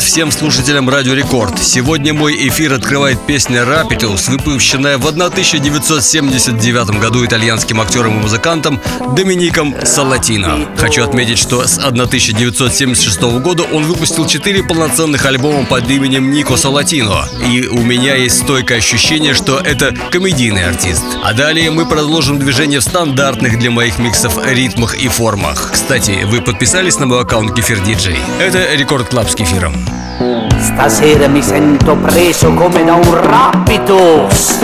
Привет всем слушателям Радио Рекорд. Сегодня мой эфир открывает песня «Рапитус», выпущенная в 1979 году итальянским актером и музыкантом Домиником Салатино. Хочу отметить, что с 1976 года он выпустил четыре полноценных альбома под именем Нико Салатино. И у меня есть стойкое ощущение, что это комедийный артист. А далее мы продолжим движение в стандартных для моих миксов ритмах и формах. Кстати, вы подписались на мой аккаунт Кефир Диджей? Это Record Club с кефиром. Stasera mi sento preso come da un rapitus.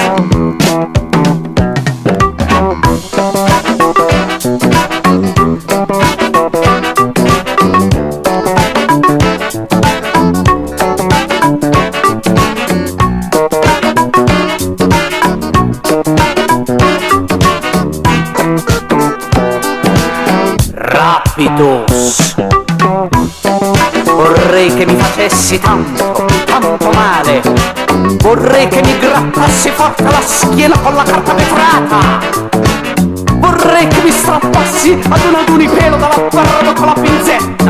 Rapitus. Facessi tanto, tanto male. Vorrei che mi grattassi forte la schiena con la carta vetrata. Vorrei che mi strappassi ad un adunipelo dall'atterrado con la pinzetta.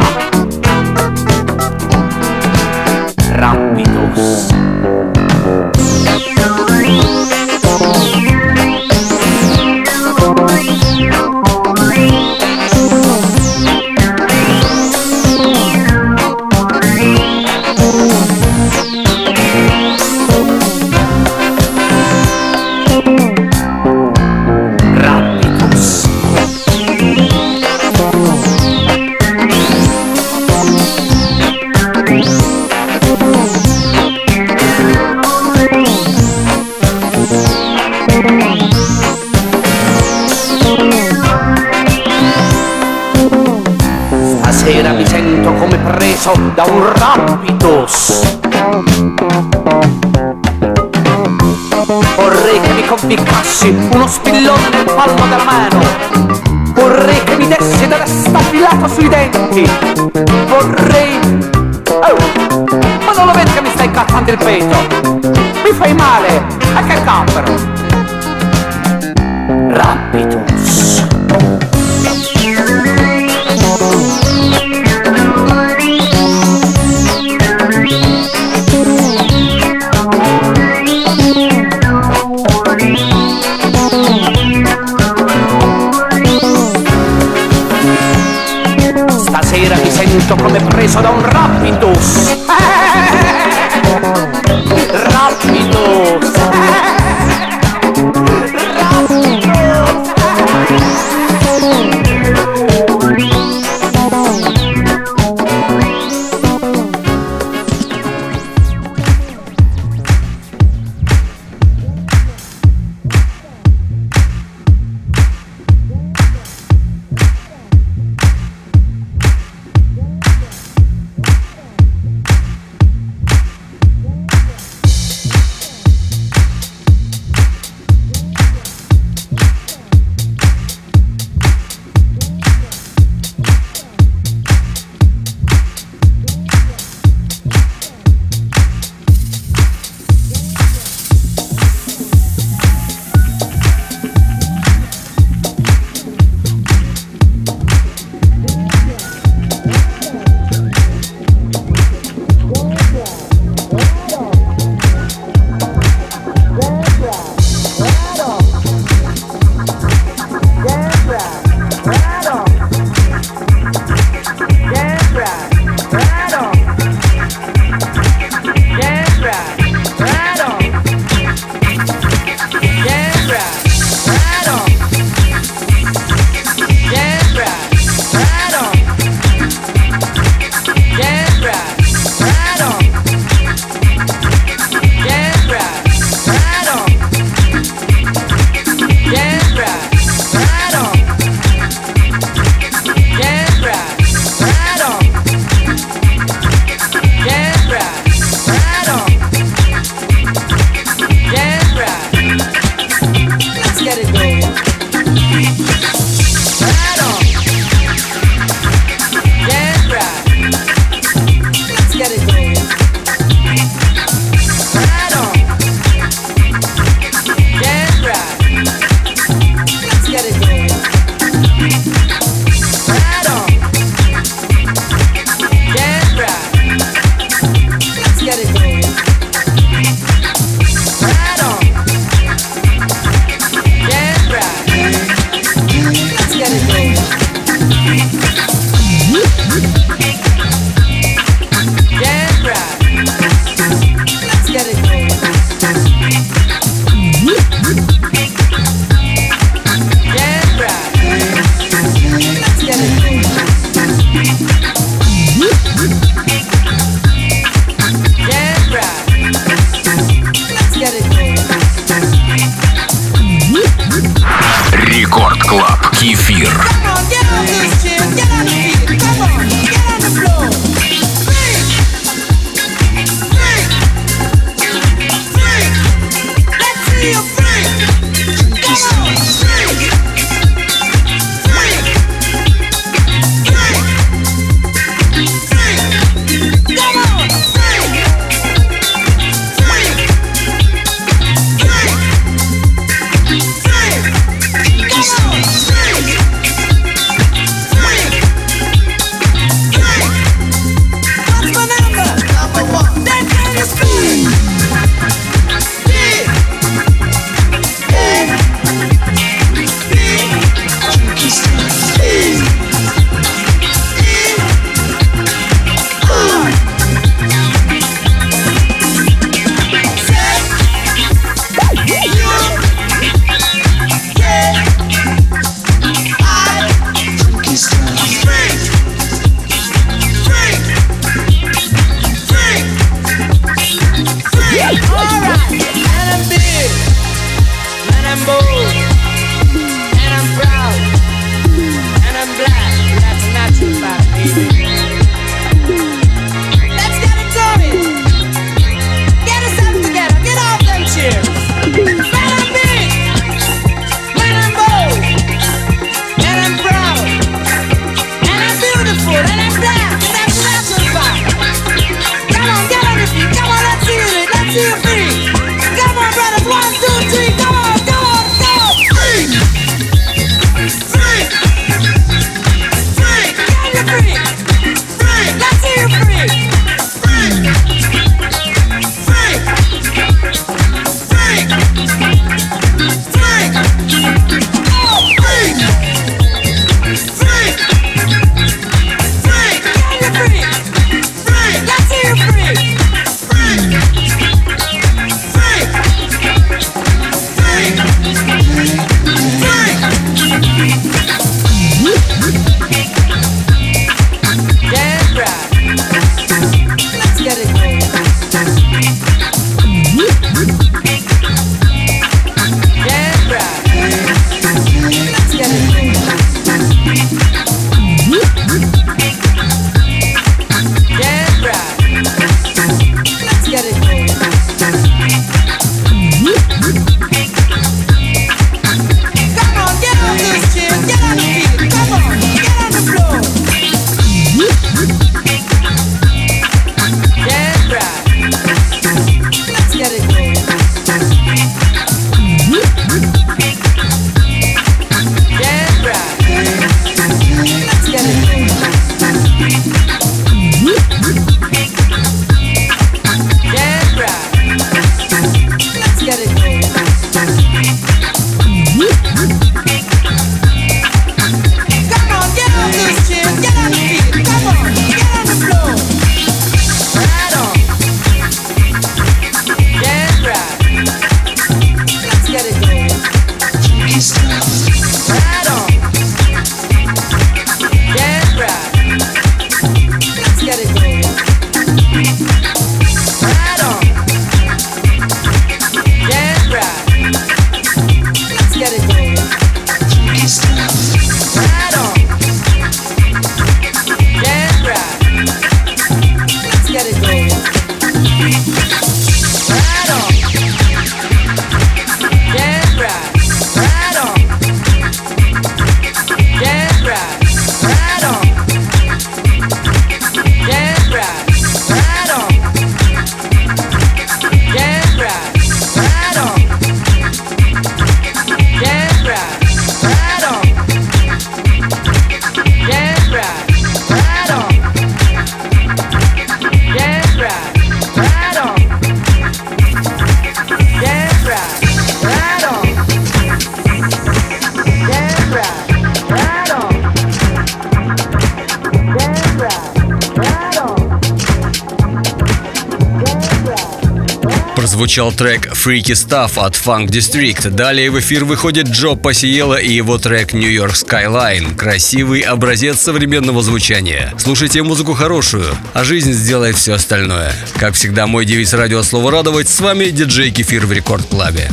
Трек Freaky Stuff от Funk District. Далее в эфир выходит Джо Пасиела и его трек New York Skyline. Красивый образец современного звучания. Слушайте музыку хорошую, а жизнь сделает все остальное. Как всегда, мой девиз радио «Слово радовать». С вами диджей Кефир в Рекорд Клабе.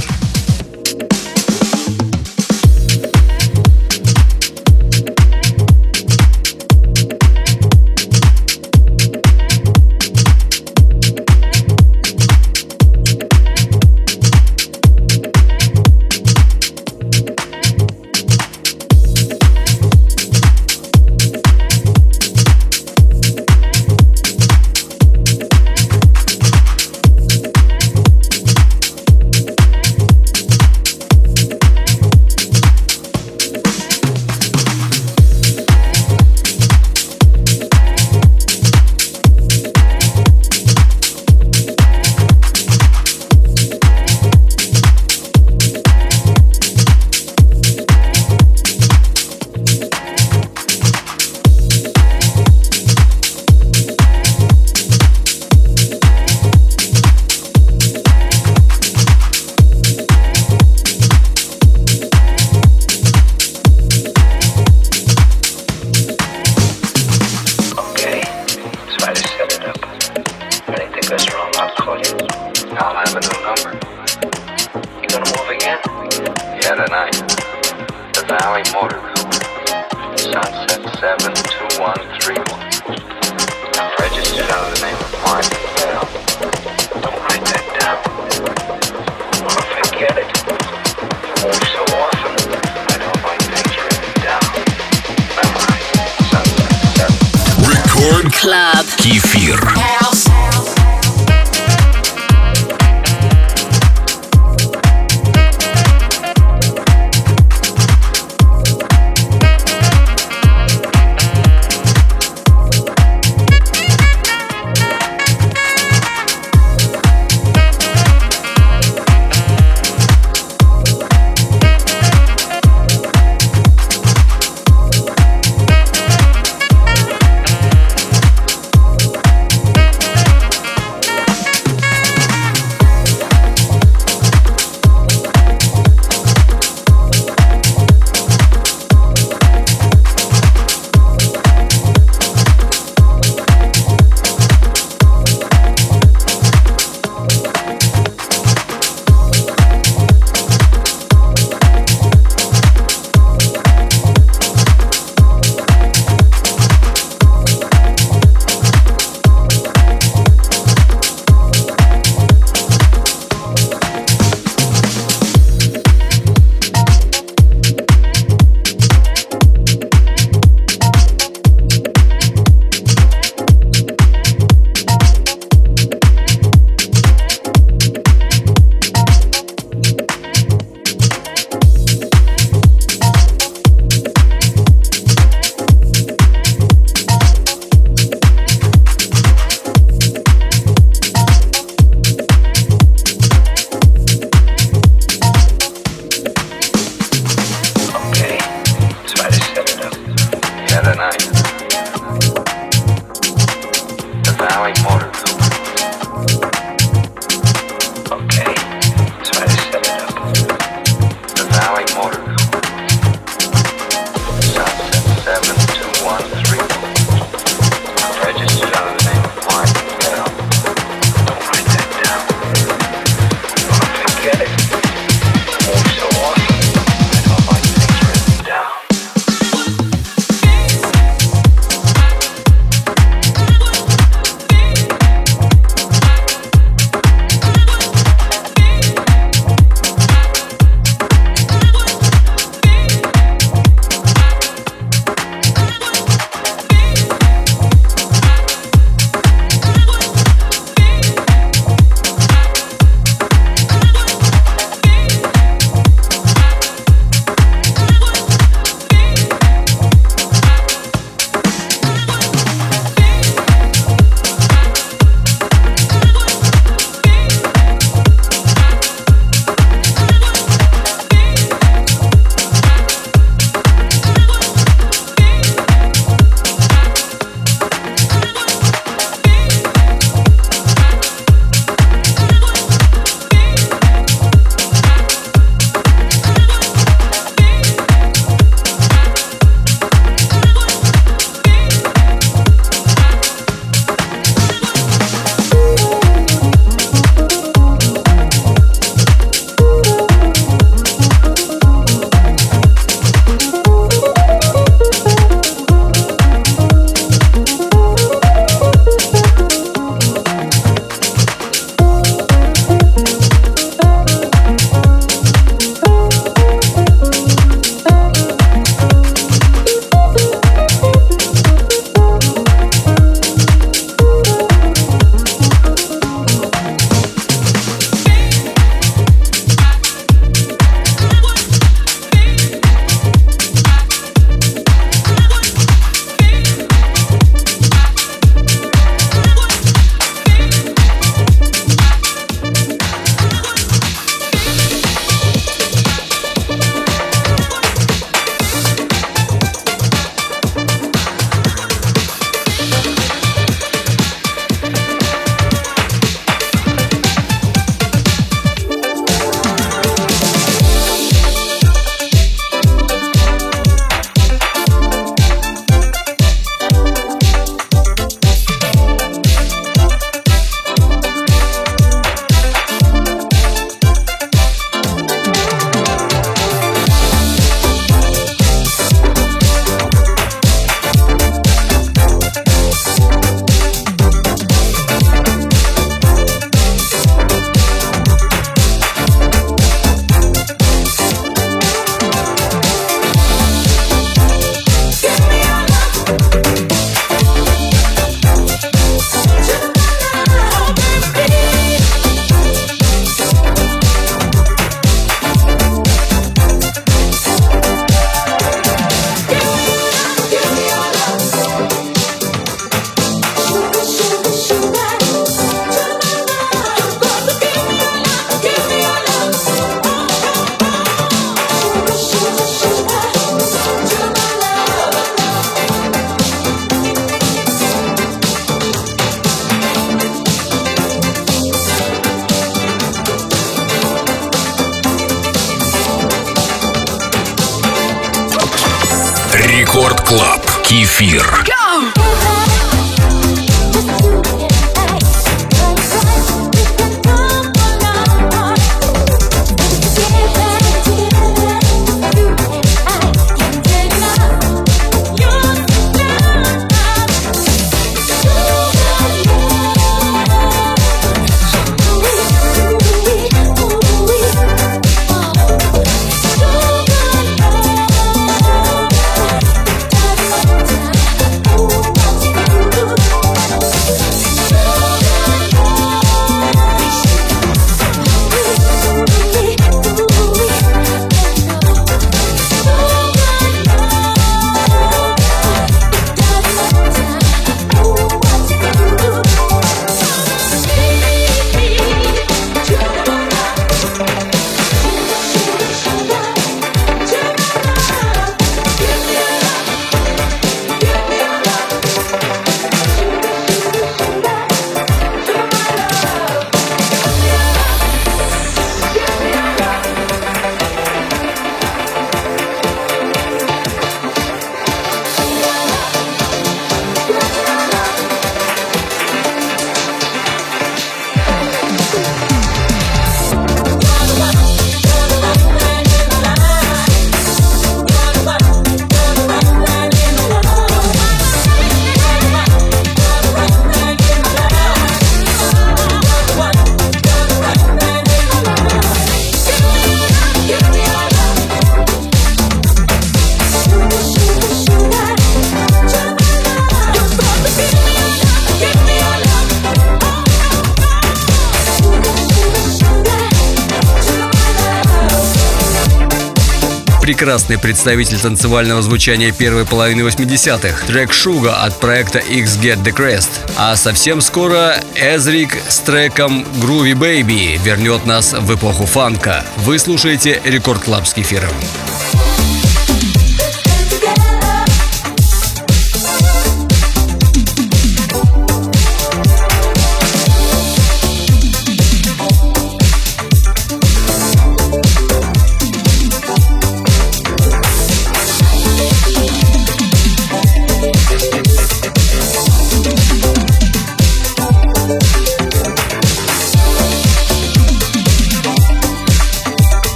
Прекрасный представитель танцевального звучания первой половины 80-х, трек Sugar от проекта X Get The Crest. А совсем скоро Эзрик с треком Groovy Baby вернет нас в эпоху фанка. Вы слушаете Record Club с кефиром.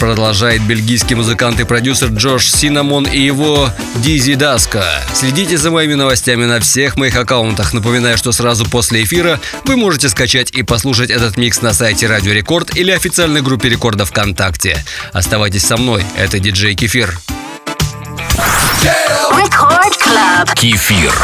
Продолжает бельгийский музыкант и продюсер Джош Синамон и его Дизи Даска. Следите за моими новостями на всех моих аккаунтах. Напоминаю, что сразу после эфира вы можете скачать и послушать этот микс на сайте Радио Рекорд или официальной группе Рекорда ВКонтакте. Оставайтесь со мной, это диджей Кефир. Club. Кефир.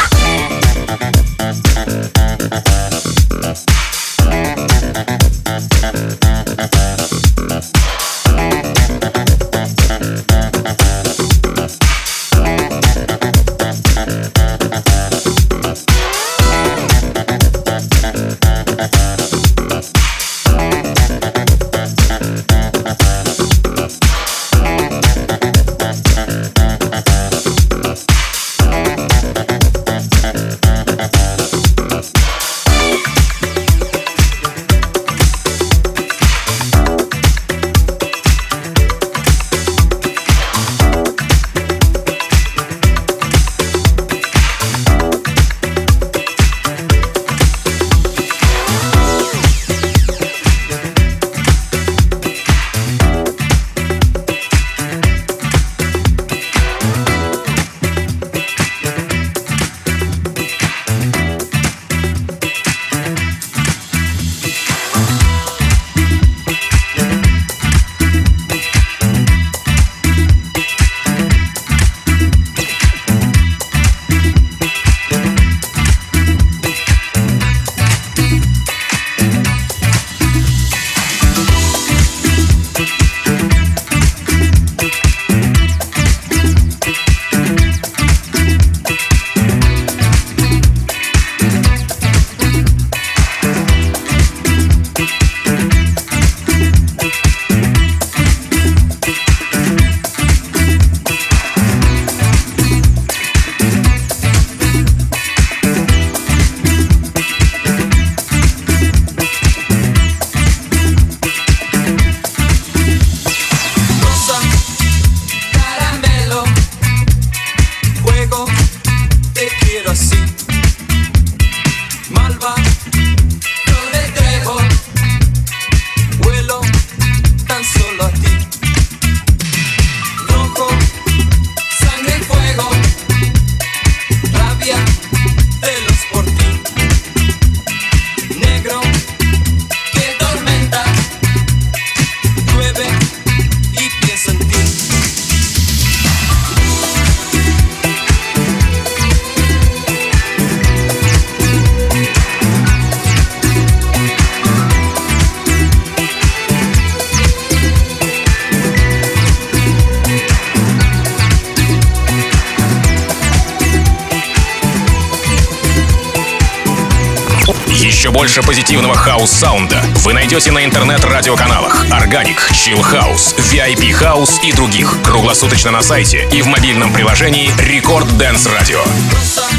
Хаус-саунда вы найдете на интернет-радиоканалах Organic, Chill House, VIP House и других. Круглосуточно на сайте и в мобильном приложении Record Dance Radio.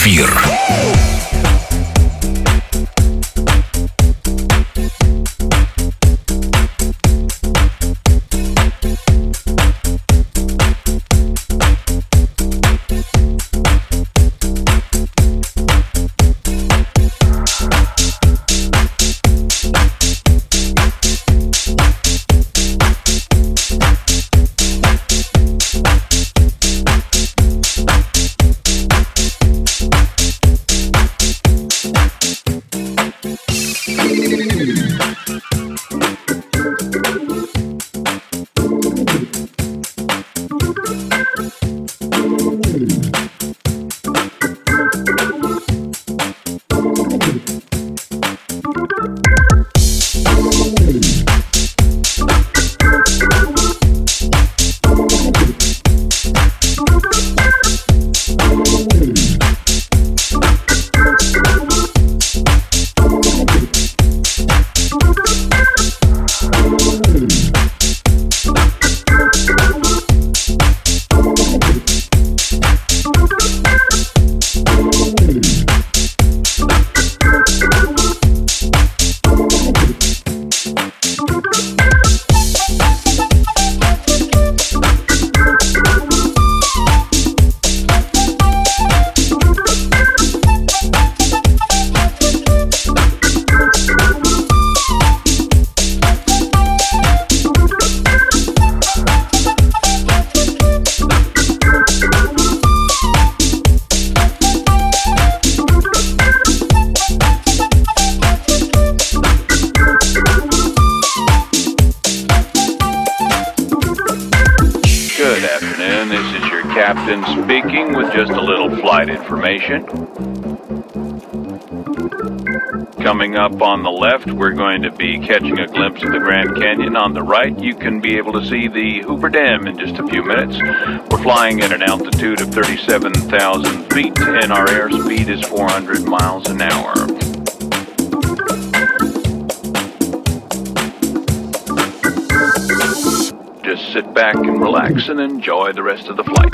Club. Catching a glimpse of the Grand Canyon. On the right, you can be able to see the Hoover Dam in just a few minutes. We're flying at an altitude of 37,000 feet, and our airspeed is 400 miles an hour. Just sit back and relax and enjoy the rest of the flight.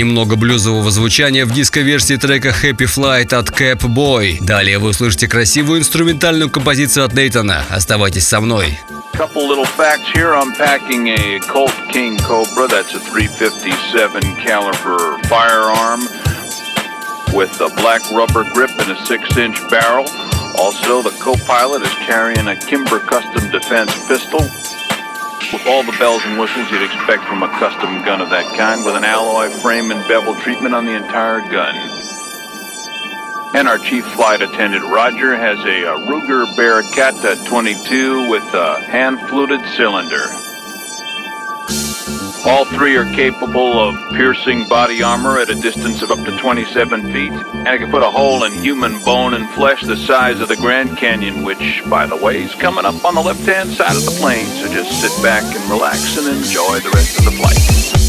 Немного блюзового звучания в диско-версии трека Happy Flight от Cap Boy. Далее вы услышите красивую инструментальную композицию от Нейтана. Оставайтесь со мной. Couple little facts here. I'm packing a Colt King Cobra. That's a 357 caliber firearm with a black rubber grip and a 6-inch barrel. Also, the co-pilot is carrying a Kimber Custom Defense pistol with all the bells and whistles you'd expect from a custom gun of that kind, with an alloy frame and bevel treatment on the entire gun. And our chief flight attendant Roger has a, a Ruger Bearcat uh, 22 with a hand-fluted cylinder. All three are capable of piercing body armor at a distance of up to 27 feet, and it can put a hole in human bone and flesh the size of the Grand Canyon, which, by the way, is coming up on the left-hand side of the plane. So just sit back and relax and enjoy the rest of the flight.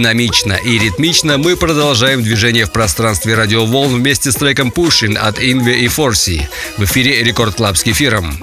Динамично и ритмично мы продолжаем движение в пространстве радиоволн вместе с треком Pushing от Invi и Forsi. В эфире Record Club с кефиром.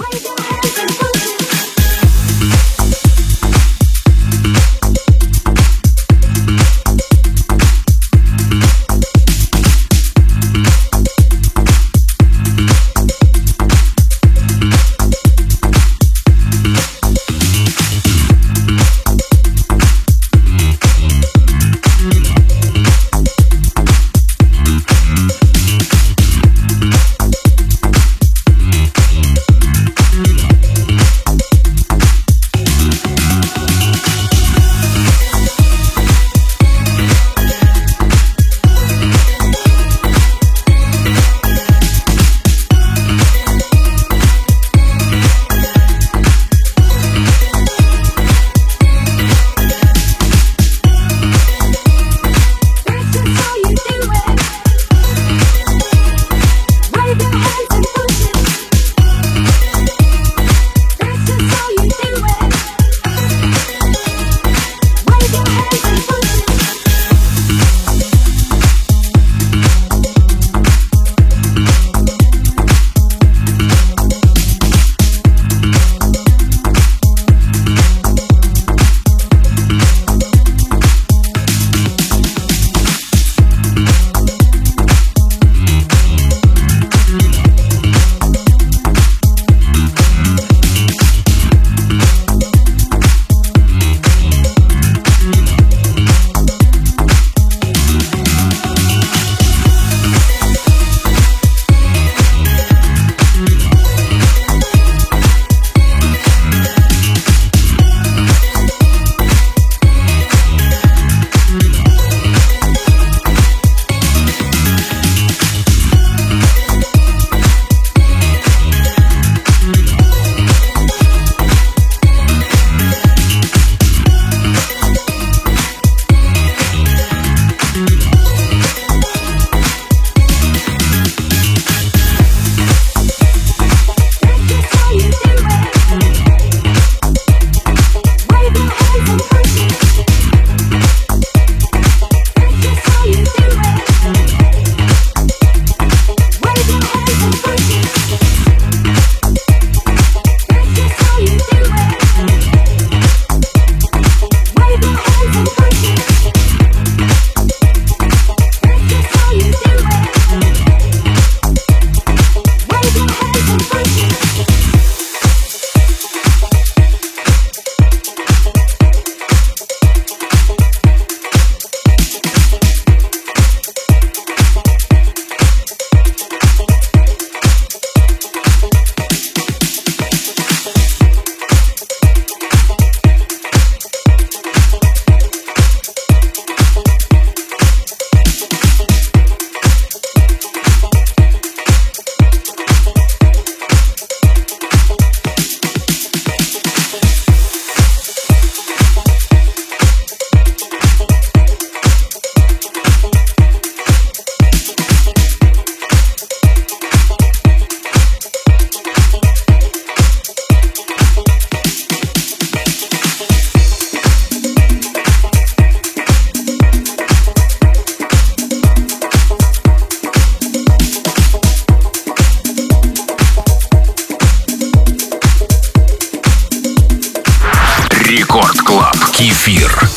Кефир.